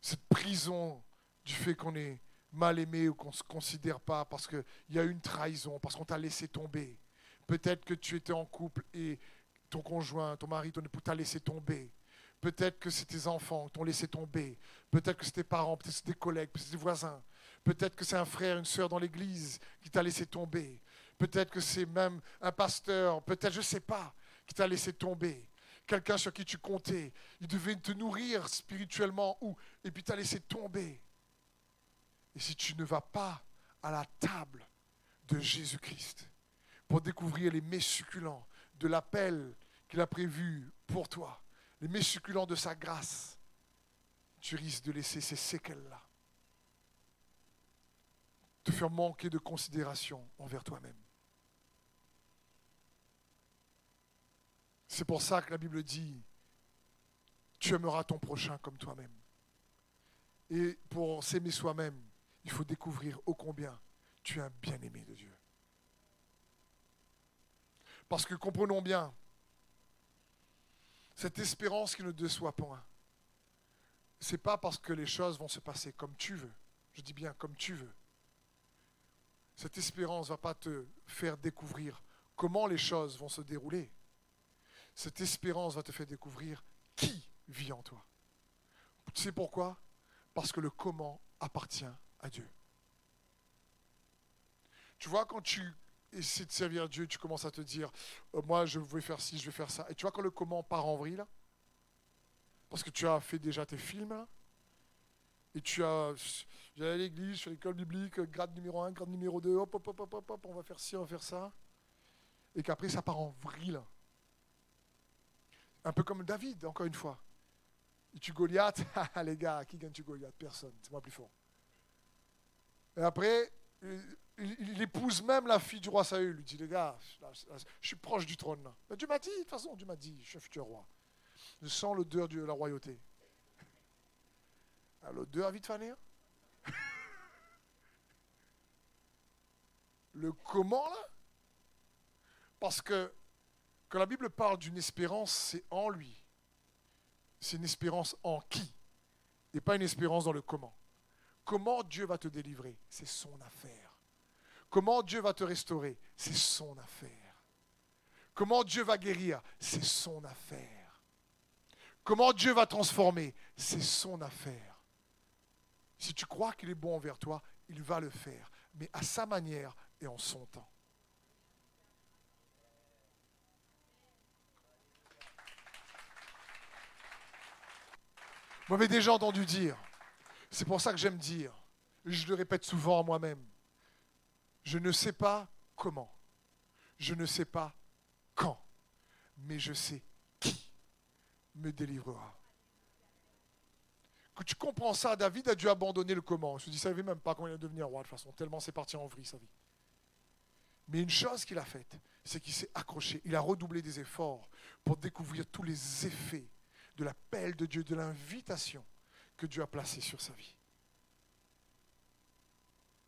cette prison du fait qu'on est mal aimé ou qu'on ne se considère pas parce qu'il y a une trahison, parce qu'on t'a laissé tomber. Peut-être que tu étais en couple et ton conjoint, ton mari, ton époux t'a laissé tomber. Peut-être que c'est tes enfants qui t'ont laissé tomber. Peut-être que c'est tes parents, peut-être que c'est tes collègues, peut-être que c'est tes voisins. Peut-être que c'est un frère, une sœur dans l'église qui t'a laissé tomber. Peut-être que c'est même un pasteur, peut-être, je ne sais pas, qui t'a laissé tomber. Quelqu'un sur qui tu comptais. Il devait te nourrir spirituellement ou, et puis t'a laissé tomber. Et si tu ne vas pas à la table de Jésus-Christ pour découvrir les mets succulents de l'appel qu'il a prévu pour toi, les mets succulents de sa grâce, tu risques de laisser ces séquelles-là te faire manquer de considération envers toi-même. C'est pour ça que la Bible dit, tu aimeras ton prochain comme toi-même. Et pour s'aimer soi-même, il faut découvrir ô combien tu es un bien-aimé de Dieu. Parce que comprenons bien, cette espérance qui ne déçoit point, ce n'est pas parce que les choses vont se passer comme tu veux. Je dis bien comme tu veux. Cette espérance ne va pas te faire découvrir comment les choses vont se dérouler. Cette espérance va te faire découvrir qui vit en toi. Tu sais pourquoi? Parce que le comment appartient à Dieu. Tu vois, quand tu essaies de servir Dieu, tu commences à te dire, euh, moi je vais faire ci, je vais faire ça. Et tu vois quand le comment part en vrille, là Parce que tu as fait déjà tes films, et tu as, j'allais à l'église, je à l'école biblique, grade numéro 1, grade numéro 2, hop, hop, hop, hop, hop, on va faire ci, on va faire ça. Et qu'après, ça part en vrille. Un peu comme David, encore une fois. Et tu Goliath, les gars, qui gagne-tu Goliath? Personne, c'est moi plus fort. Et après, il, épouse même la fille du roi Saül. Il lui dit, les gars, je suis proche du trône. Mais Dieu m'a dit, de toute façon, Dieu m'a dit, je suis futur roi. Je sens l'odeur de la royauté. Ah, l'odeur vite fané. Hein? Le comment là? Parce que quand la Bible parle d'une espérance, c'est en lui. C'est une espérance en qui? Et pas une espérance dans le comment. Comment Dieu va te délivrer C'est son affaire. Comment Dieu va te restaurer C'est son affaire. Comment Dieu va guérir C'est son affaire. Comment Dieu va transformer C'est son affaire. Si tu crois qu'il est bon envers toi, il va le faire, mais à sa manière et en son temps. Vous m'avez déjà entendu dire, c'est pour ça que j'aime dire, je le répète souvent à moi-même, je ne sais pas comment, je ne sais pas quand, mais je sais qui me délivrera. Quand tu comprends ça, David a dû abandonner le comment. Je me dis, ça ne savait même pas comment il allait devenir roi de toute façon, tellement c'est parti en vrille sa vie. Mais une chose qu'il a faite, c'est qu'il s'est accroché. Il a redoublé des efforts pour découvrir tous les effets de l'appel de Dieu, de l'invitation que Dieu a placée sur sa vie.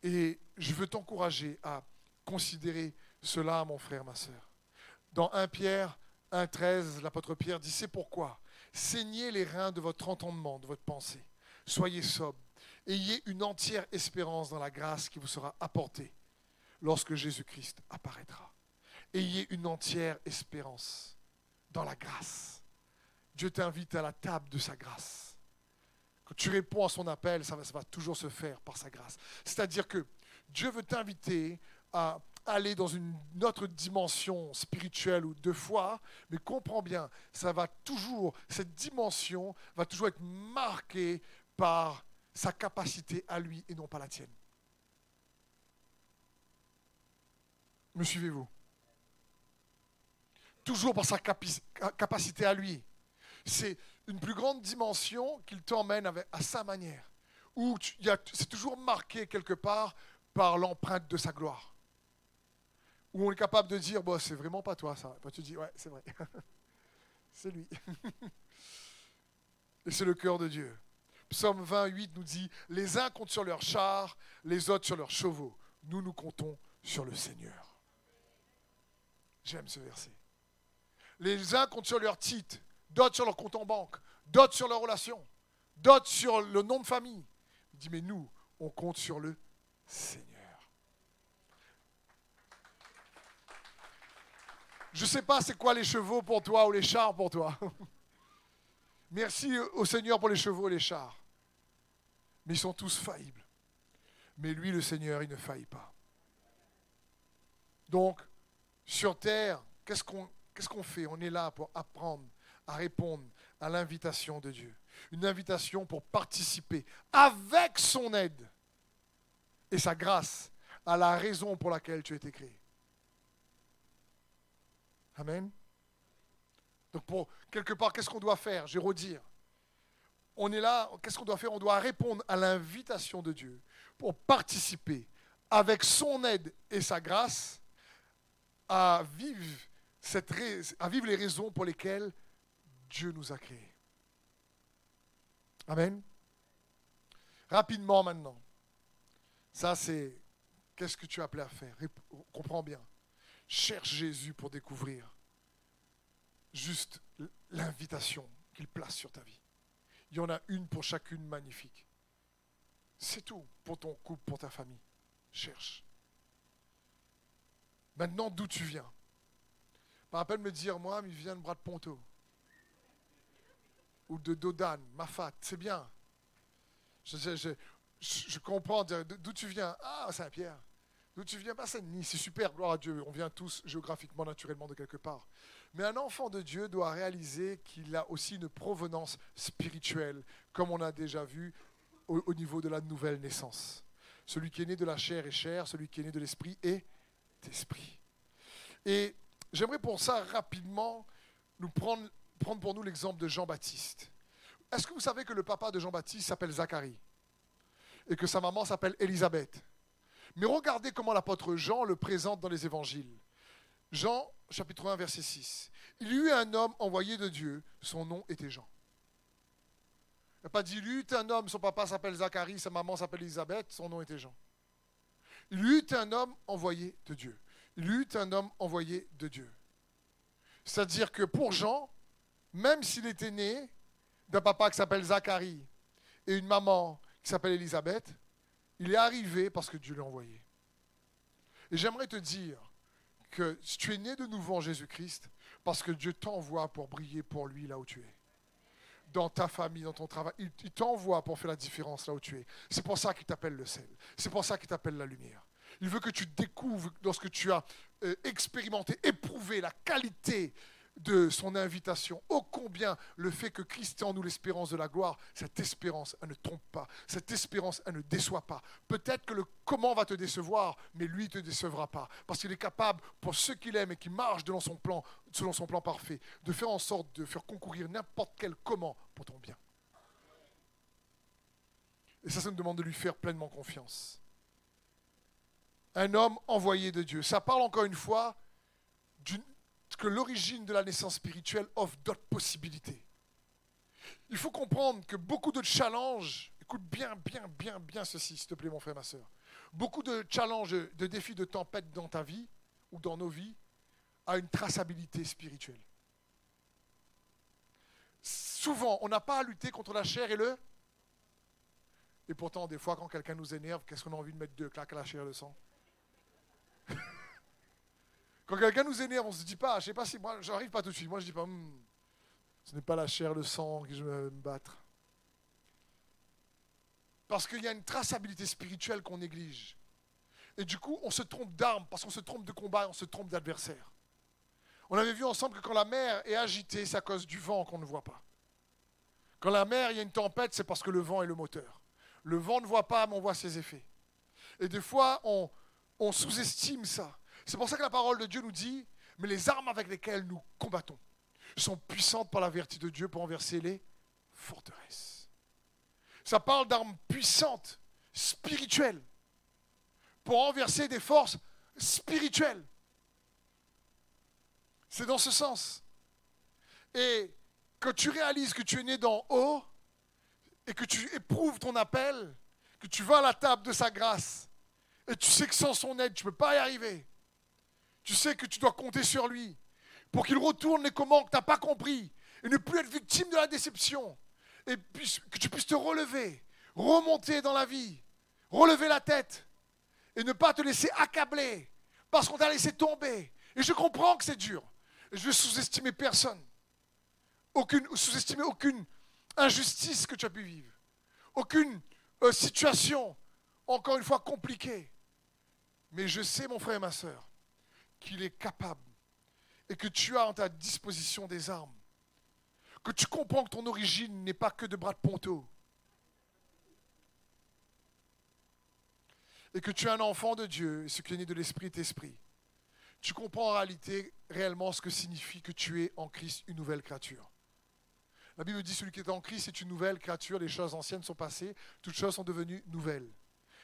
Et je veux t'encourager à considérer cela, mon frère, ma soeur. Dans 1 Pierre 1,13, l'apôtre Pierre dit C'est pourquoi saignez les reins de votre entendement, de votre pensée. Soyez sobre. Ayez une entière espérance dans la grâce qui vous sera apportée lorsque Jésus-Christ apparaîtra. Ayez une entière espérance dans la grâce. Dieu t'invite à la table de sa grâce. Quand tu réponds à son appel, ça va, va toujours se faire par sa grâce. C'est-à-dire que Dieu veut t'inviter à aller dans une autre dimension spirituelle ou de foi, mais comprends bien, ça va toujours, cette dimension va toujours être marquée par sa capacité à lui et non pas la tienne. Me suivez-vous? Toujours par sa capacité à lui. C'est une plus grande dimension qu'il t'emmène à sa manière. Où c'est toujours marqué quelque part par l'empreinte de sa gloire où on est capable de dire, bon, c'est vraiment pas toi ça. tu dis, ouais, c'est vrai. c'est lui. Et c'est le cœur de Dieu. Psaume 28 nous dit, les uns comptent sur leurs chars, les autres sur leurs chevaux. Nous, nous comptons sur le Seigneur. J'aime ce verset. Les uns comptent sur leur titre, d'autres sur leur compte en banque, d'autres sur leur relation, d'autres sur le nom de famille. Il dit, mais nous, on compte sur le Seigneur. Je ne sais pas c'est quoi les chevaux pour toi ou les chars pour toi. Merci au Seigneur pour les chevaux et les chars. Mais ils sont tous faillibles. Mais lui, le Seigneur, il ne faillit pas. Donc, sur terre, qu'est-ce qu'on qu'est-ce qu'on fait? On est là pour apprendre à répondre à l'invitation de Dieu. Une invitation pour participer avec son aide et sa grâce à la raison pour laquelle tu as été créé. Amen. Donc pour quelque part, qu'est-ce qu'on doit faire? Je vais redire. On est là, qu'est-ce qu'on doit faire? On doit répondre à l'invitation de Dieu pour participer avec son aide et sa grâce à vivre, cette, à vivre les raisons pour lesquelles Dieu nous a créés. Amen. Rapidement maintenant. Ça, c'est qu'est-ce que tu es appelé à faire? Comprends bien. Cherche Jésus pour découvrir juste l'invitation qu'il place sur ta vie. Il y en a une pour chacune magnifique. C'est tout pour ton couple, pour ta famille. Cherche. Maintenant, d'où tu viens? Par rappel me dire, moi, il vient de bras de Ponto. Ou de Dodan, Mafat, c'est bien. Je, comprends d'où tu viens? Ah, Saint-Pierre. D'où tu viens? Bah, C'est Nice, c'est super, gloire à Dieu. On vient tous géographiquement, naturellement de quelque part. Mais un enfant de Dieu doit réaliser qu'il a aussi une provenance spirituelle, comme on a déjà vu au, niveau de la nouvelle naissance. Celui qui est né de la chair est chair, celui qui est né de l'esprit est esprit. Et j'aimerais pour ça rapidement nous prendre, prendre pour nous l'exemple de Jean-Baptiste. Est-ce que vous savez que le papa de Jean-Baptiste s'appelle Zacharie et que sa maman s'appelle Élisabeth? Mais regardez comment l'apôtre Jean le présente dans les évangiles. Jean chapitre 1 verset 6. Il y eut un homme envoyé de Dieu, son nom était Jean. Il n'a pas dit, il y eut un homme, son papa s'appelle Zacharie, sa maman s'appelle Élisabeth, son nom était Jean. Il y eut un homme envoyé de Dieu. Il eut un homme envoyé de Dieu. C'est-à-dire que pour Jean, même s'il était né d'un papa qui s'appelle Zacharie et une maman qui s'appelle Élisabeth, il est arrivé parce que Dieu l'a envoyé. Et j'aimerais te dire que tu es né de nouveau en Jésus-Christ parce que Dieu t'envoie pour briller pour lui là où tu es. Dans ta famille, dans ton travail, il, t'envoie pour faire la différence là où tu es. C'est pour ça qu'il t'appelle le sel. C'est pour ça qu'il t'appelle la lumière. Il veut que tu découvres lorsque tu as euh, expérimenté, éprouvé la qualité de son invitation. Ô combien le fait que Christ est en nous l'espérance de la gloire, cette espérance, elle ne trompe pas. Cette espérance, elle ne déçoit pas. Peut-être que le comment va te décevoir, mais lui ne te décevra pas. Parce qu'il est capable, pour ceux qu'il aime et qui marchent selon son plan, selon son plan parfait, de faire en sorte de faire concourir n'importe quel comment pour ton bien. Et ça, ça nous demande de lui faire pleinement confiance. Un homme envoyé de Dieu. Ça parle encore une fois d'une que l'origine de la naissance spirituelle offre d'autres possibilités. Il faut comprendre que beaucoup de challenges, écoute bien, bien, bien, bien ceci, s'il te plaît, mon frère, ma soeur. Beaucoup de challenges, de défis, de tempêtes dans ta vie ou dans nos vies a une traçabilité spirituelle. Souvent, on n'a pas à lutter contre la chair et le. Et pourtant, des fois, quand quelqu'un nous énerve, qu'est-ce qu'on a envie de mettre deux claques à la chair et le sang? Quand quelqu'un nous énerve, on ne se dit pas, je sais pas si moi, j'arrive pas tout de suite. Moi, je dis pas, hmm, ce n'est pas la chair, le sang qui je vais me battre. Parce qu'il y a une traçabilité spirituelle qu'on néglige. Et du coup, on se trompe d'armes, parce qu'on se trompe de combat, on se trompe d'adversaire. On avait vu ensemble que quand la mer est agitée, c'est à cause du vent qu'on ne voit pas. Quand la mer, il y a une tempête, c'est parce que le vent est le moteur. Le vent ne voit pas, mais on voit ses effets. Et des fois, on sous-estime ça. C'est pour ça que la parole de Dieu nous dit, mais les armes avec lesquelles nous combattons sont puissantes par la vertu de Dieu pour renverser les forteresses. Ça parle d'armes puissantes, spirituelles, pour renverser des forces spirituelles. C'est dans ce sens. Et quand tu réalises que tu es né d'en haut et que tu éprouves ton appel, que tu vas à la table de sa grâce, et tu sais que sans son aide, tu ne peux pas y arriver, tu sais que tu dois compter sur lui pour qu'il retourne les commandes que tu n'as pas compris et ne plus être victime de la déception. Et que tu puisses te relever, remonter dans la vie, relever la tête et ne pas te laisser accabler parce qu'on t'a laissé tomber. Et je comprends que c'est dur. je veux sous-estimer personne. Sous-estimer aucune injustice que tu as pu vivre. Aucune euh, situation, encore une fois, compliquée. Mais je sais, mon frère et ma soeur, qu'il est capable et que tu as en ta disposition des armes. Que tu comprends que ton origine n'est pas que de bras de ponto. Et que tu es un enfant de Dieu, ce qui est né de l'esprit est esprit. Tu comprends en réalité réellement ce que signifie que tu es en Christ une nouvelle créature. La Bible dit celui qui est en Christ est une nouvelle créature, les choses anciennes sont passées, toutes choses sont devenues nouvelles.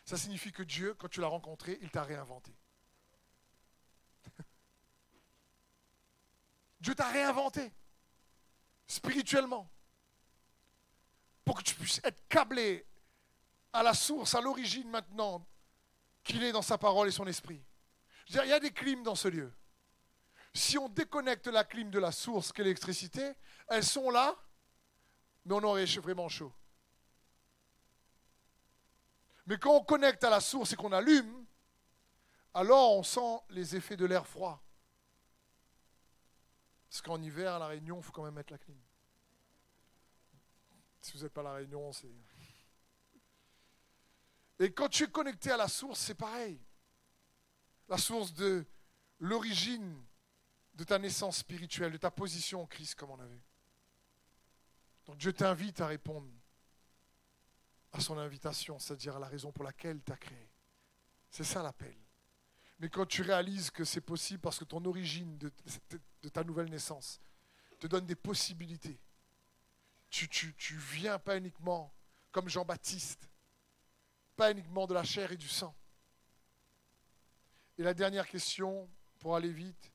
Ça signifie que Dieu, quand tu l'as rencontré, il t'a réinventé. Dieu t'a réinventé spirituellement pour que tu puisses être câblé à la source, à l'origine maintenant qu'il est dans sa parole et son esprit. il y a des clims dans ce lieu. Si on déconnecte la clim de la source qu'est l'électricité, elles sont là, mais on aurait vraiment chaud. Mais quand on connecte à la source et qu'on allume, alors on sent les effets de l'air froid. Parce qu'en hiver, à La Réunion, il faut quand même mettre la clim. Si vous n'êtes pas à la réunion, c'est... Et quand tu es connecté à la source, c'est pareil. La source de l'origine de ta naissance spirituelle, de ta position en Christ, comme on a vu. Donc Dieu t'invite à répondre à son invitation, c'est-à-dire à la raison pour laquelle tu as créé. C'est ça l'appel. Mais quand tu réalises que c'est possible parce que ton origine de, ta nouvelle naissance te donne des possibilités, tu, tu, tu viens pas uniquement comme Jean-Baptiste, pas uniquement de la chair et du sang. Et la dernière question, pour aller vite,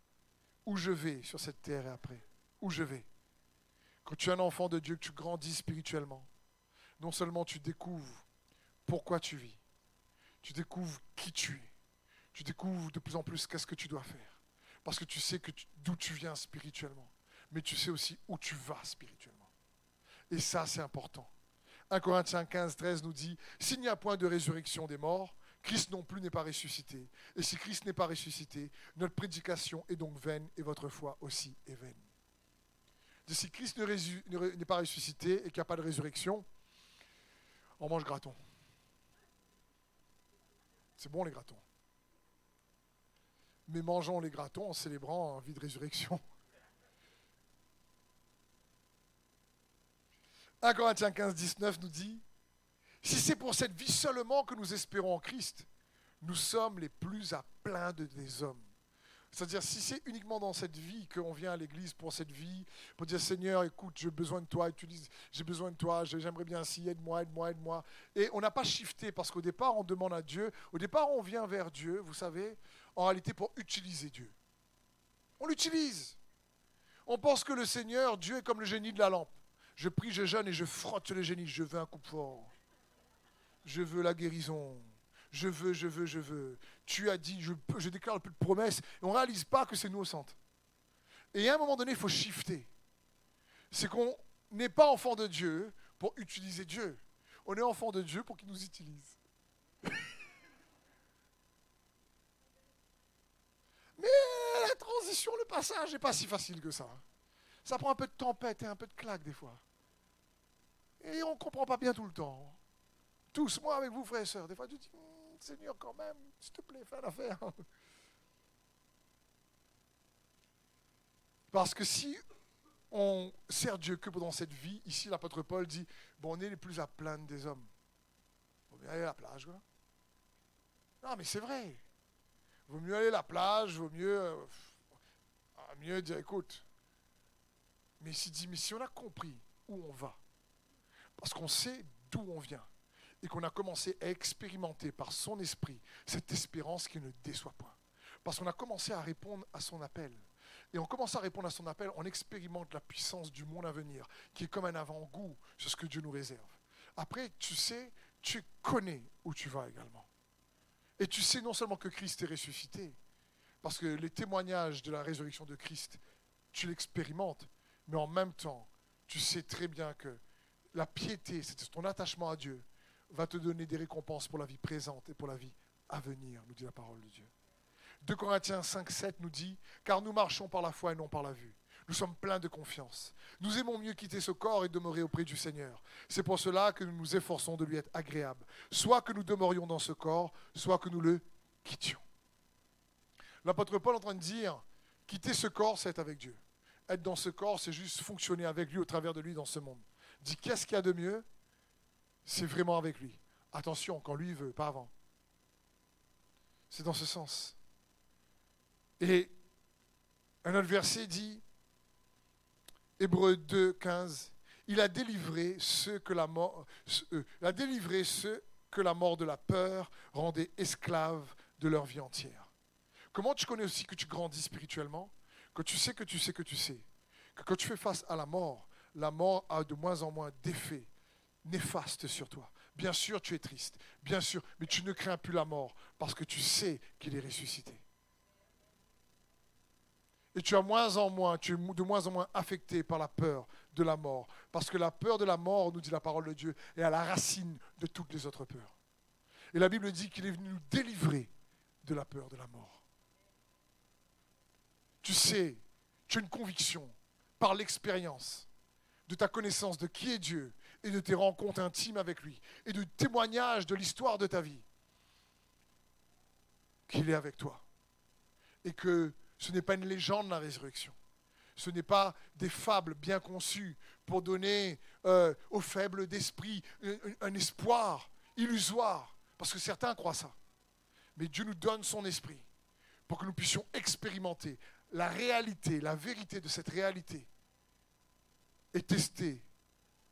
où je vais sur cette terre et après? Où je vais? Quand tu es un enfant de Dieu, que tu grandis spirituellement, non seulement tu découvres pourquoi tu vis, tu découvres qui tu es, tu découvres de plus en plus qu'est-ce que tu dois faire. Parce que tu sais que d'où tu viens spirituellement, mais tu sais aussi où tu vas spirituellement. Et ça, c'est important. 1 Corinthiens 15, 13 nous dit, s'il n'y a point de résurrection des morts, Christ non plus n'est pas ressuscité. Et si Christ n'est pas ressuscité, notre prédication est donc vaine et votre foi aussi est vaine. si Christ n'est pas ressuscité et qu'il n'y a pas de résurrection, on mange graton. C'est bon les gratons. Mais mangeons les gratons en célébrant en vie de résurrection. 1 Corinthiens 15, 19 nous dit, si c'est pour cette vie seulement que nous espérons en Christ, nous sommes les plus à plaindre des hommes. C'est-à-dire, si c'est uniquement dans cette vie qu'on vient à l'église pour cette vie, pour dire Seigneur, écoute, j'ai besoin de toi, j'ai besoin de toi, j'aimerais bien si, aide-moi, aide-moi, aide-moi. Et on n'a pas shifté parce qu'au départ, on demande à Dieu, au départ, on vient vers Dieu, vous savez, en réalité pour utiliser Dieu. On l'utilise. On pense que le Seigneur, Dieu est comme le génie de la lampe. Je prie, je jeûne et je frotte le génie, je veux un coup fort. Je veux la guérison je veux, je veux, je veux. Tu as dit, je, je déclare plus de promesses. On ne réalise pas que c'est nous au centre. Et à un moment donné, il faut shifter. C'est qu'on n'est pas enfant de Dieu pour utiliser Dieu. On est enfant de Dieu pour qu'il nous utilise. Mais la transition, le passage n'est pas si facile que ça. Ça prend un peu de tempête et un peu de claque des fois. Et on ne comprend pas bien tout le temps. Tous, moi avec vous, frères et sœurs, des fois tu dis, Seigneur, quand même, s'il te plaît, fais l'affaire. Parce que si on sert Dieu que pendant cette vie, ici l'apôtre Paul dit, bon, on est les plus à plaindre des hommes. Vaut mieux aller à la plage, quoi. Non, mais c'est vrai. Vaut mieux aller à la plage, vaut mieux, euh, mieux dire, écoute. Mais dit, mais si on a compris où on va, parce qu'on sait d'où on vient, et qu'on a commencé à expérimenter par son esprit cette espérance qui ne déçoit point. Parce qu'on a commencé à répondre à son appel. Et on commence à répondre à son appel, on expérimente la puissance du monde à venir, qui est comme un avant-goût sur ce que Dieu nous réserve. Après, tu sais, tu connais où tu vas également. Et tu sais non seulement que Christ est ressuscité, parce que les témoignages de la résurrection de Christ, tu l'expérimentes, mais en même temps, tu sais très bien que la piété, c'est ton attachement à Dieu, va te donner des récompenses pour la vie présente et pour la vie à venir, nous dit la parole de Dieu. 2 Corinthiens 5, 7 nous dit, car nous marchons par la foi et non par la vue. Nous sommes pleins de confiance. Nous aimons mieux quitter ce corps et demeurer auprès du Seigneur. C'est pour cela que nous nous efforçons de lui être agréable. Soit que nous demeurions dans ce corps, soit que nous le quittions. L'apôtre Paul est en train de dire, quitter ce corps, c'est être avec Dieu. Être dans ce corps, c'est juste fonctionner avec lui, au travers de lui, dans ce monde. Dit, qu'est-ce qu'il y a de mieux? C'est vraiment avec lui. Attention, quand lui veut, pas avant. C'est dans ce sens. Et un autre verset dit, Hébreu 2, 15, il a délivré ceux que la mort, euh, a délivré ceux que la mort de la peur rendait esclaves de leur vie entière. Comment tu connais aussi que tu grandis spirituellement? Que tu sais que tu sais que tu sais. Que quand tu fais face à la mort, la mort a de moins en moins d'effet néfaste sur toi. Bien sûr, tu es triste, bien sûr, mais tu ne crains plus la mort parce que tu sais qu'il est ressuscité. Et tu as moins en moins, tu es de moins en moins affecté par la peur de la mort. Parce que la peur de la mort, nous dit la parole de Dieu, est à la racine de toutes les autres peurs. Et la Bible dit qu'il est venu nous délivrer de la peur de la mort. Tu sais, tu as une conviction par l'expérience de ta connaissance de qui est Dieu et de tes rencontres intimes avec lui et de témoignages de l'histoire de ta vie qu'il est avec toi. Et que ce n'est pas une légende la résurrection. Ce n'est pas des fables bien conçues pour donner euh, aux faibles d'esprit un espoir illusoire, parce que certains croient ça. Mais Dieu nous donne son esprit pour que nous puissions expérimenter la réalité, la vérité de cette réalité et tester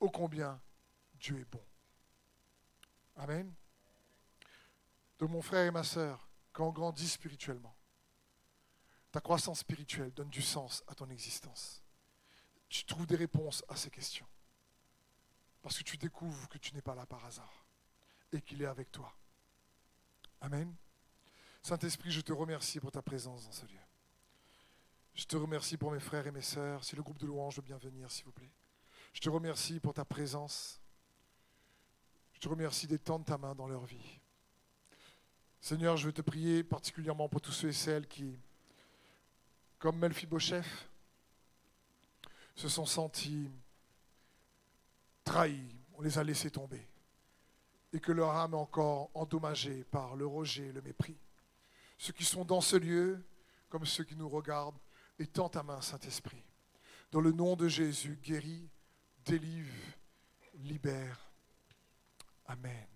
ô combien Dieu est bon. Amen. De mon frère et ma sœur, quand on grandit spirituellement, ta croissance spirituelle donne du sens à ton existence. Tu trouves des réponses à ces questions. Parce que tu découvres que tu n'es pas là par hasard et qu'il est avec toi. Amen. Saint-Esprit, je te remercie pour ta présence dans ce lieu. Je te remercie pour mes frères et mes sœurs. Si le groupe de louanges veut bien venir, s'il vous plaît. Je te remercie pour ta présence. Je te remercie d'étendre ta main dans leur vie. Seigneur, je veux te prier particulièrement pour tous ceux et celles qui, comme Melphibosheth, se sont sentis trahis. On les a laissés tomber. Et que leur âme est encore endommagée par le rejet, le mépris. Ceux qui sont dans ce lieu, comme ceux qui nous regardent, étends ta main, Saint-Esprit. Dans le nom de Jésus, guéris, délivre, libère. Amen.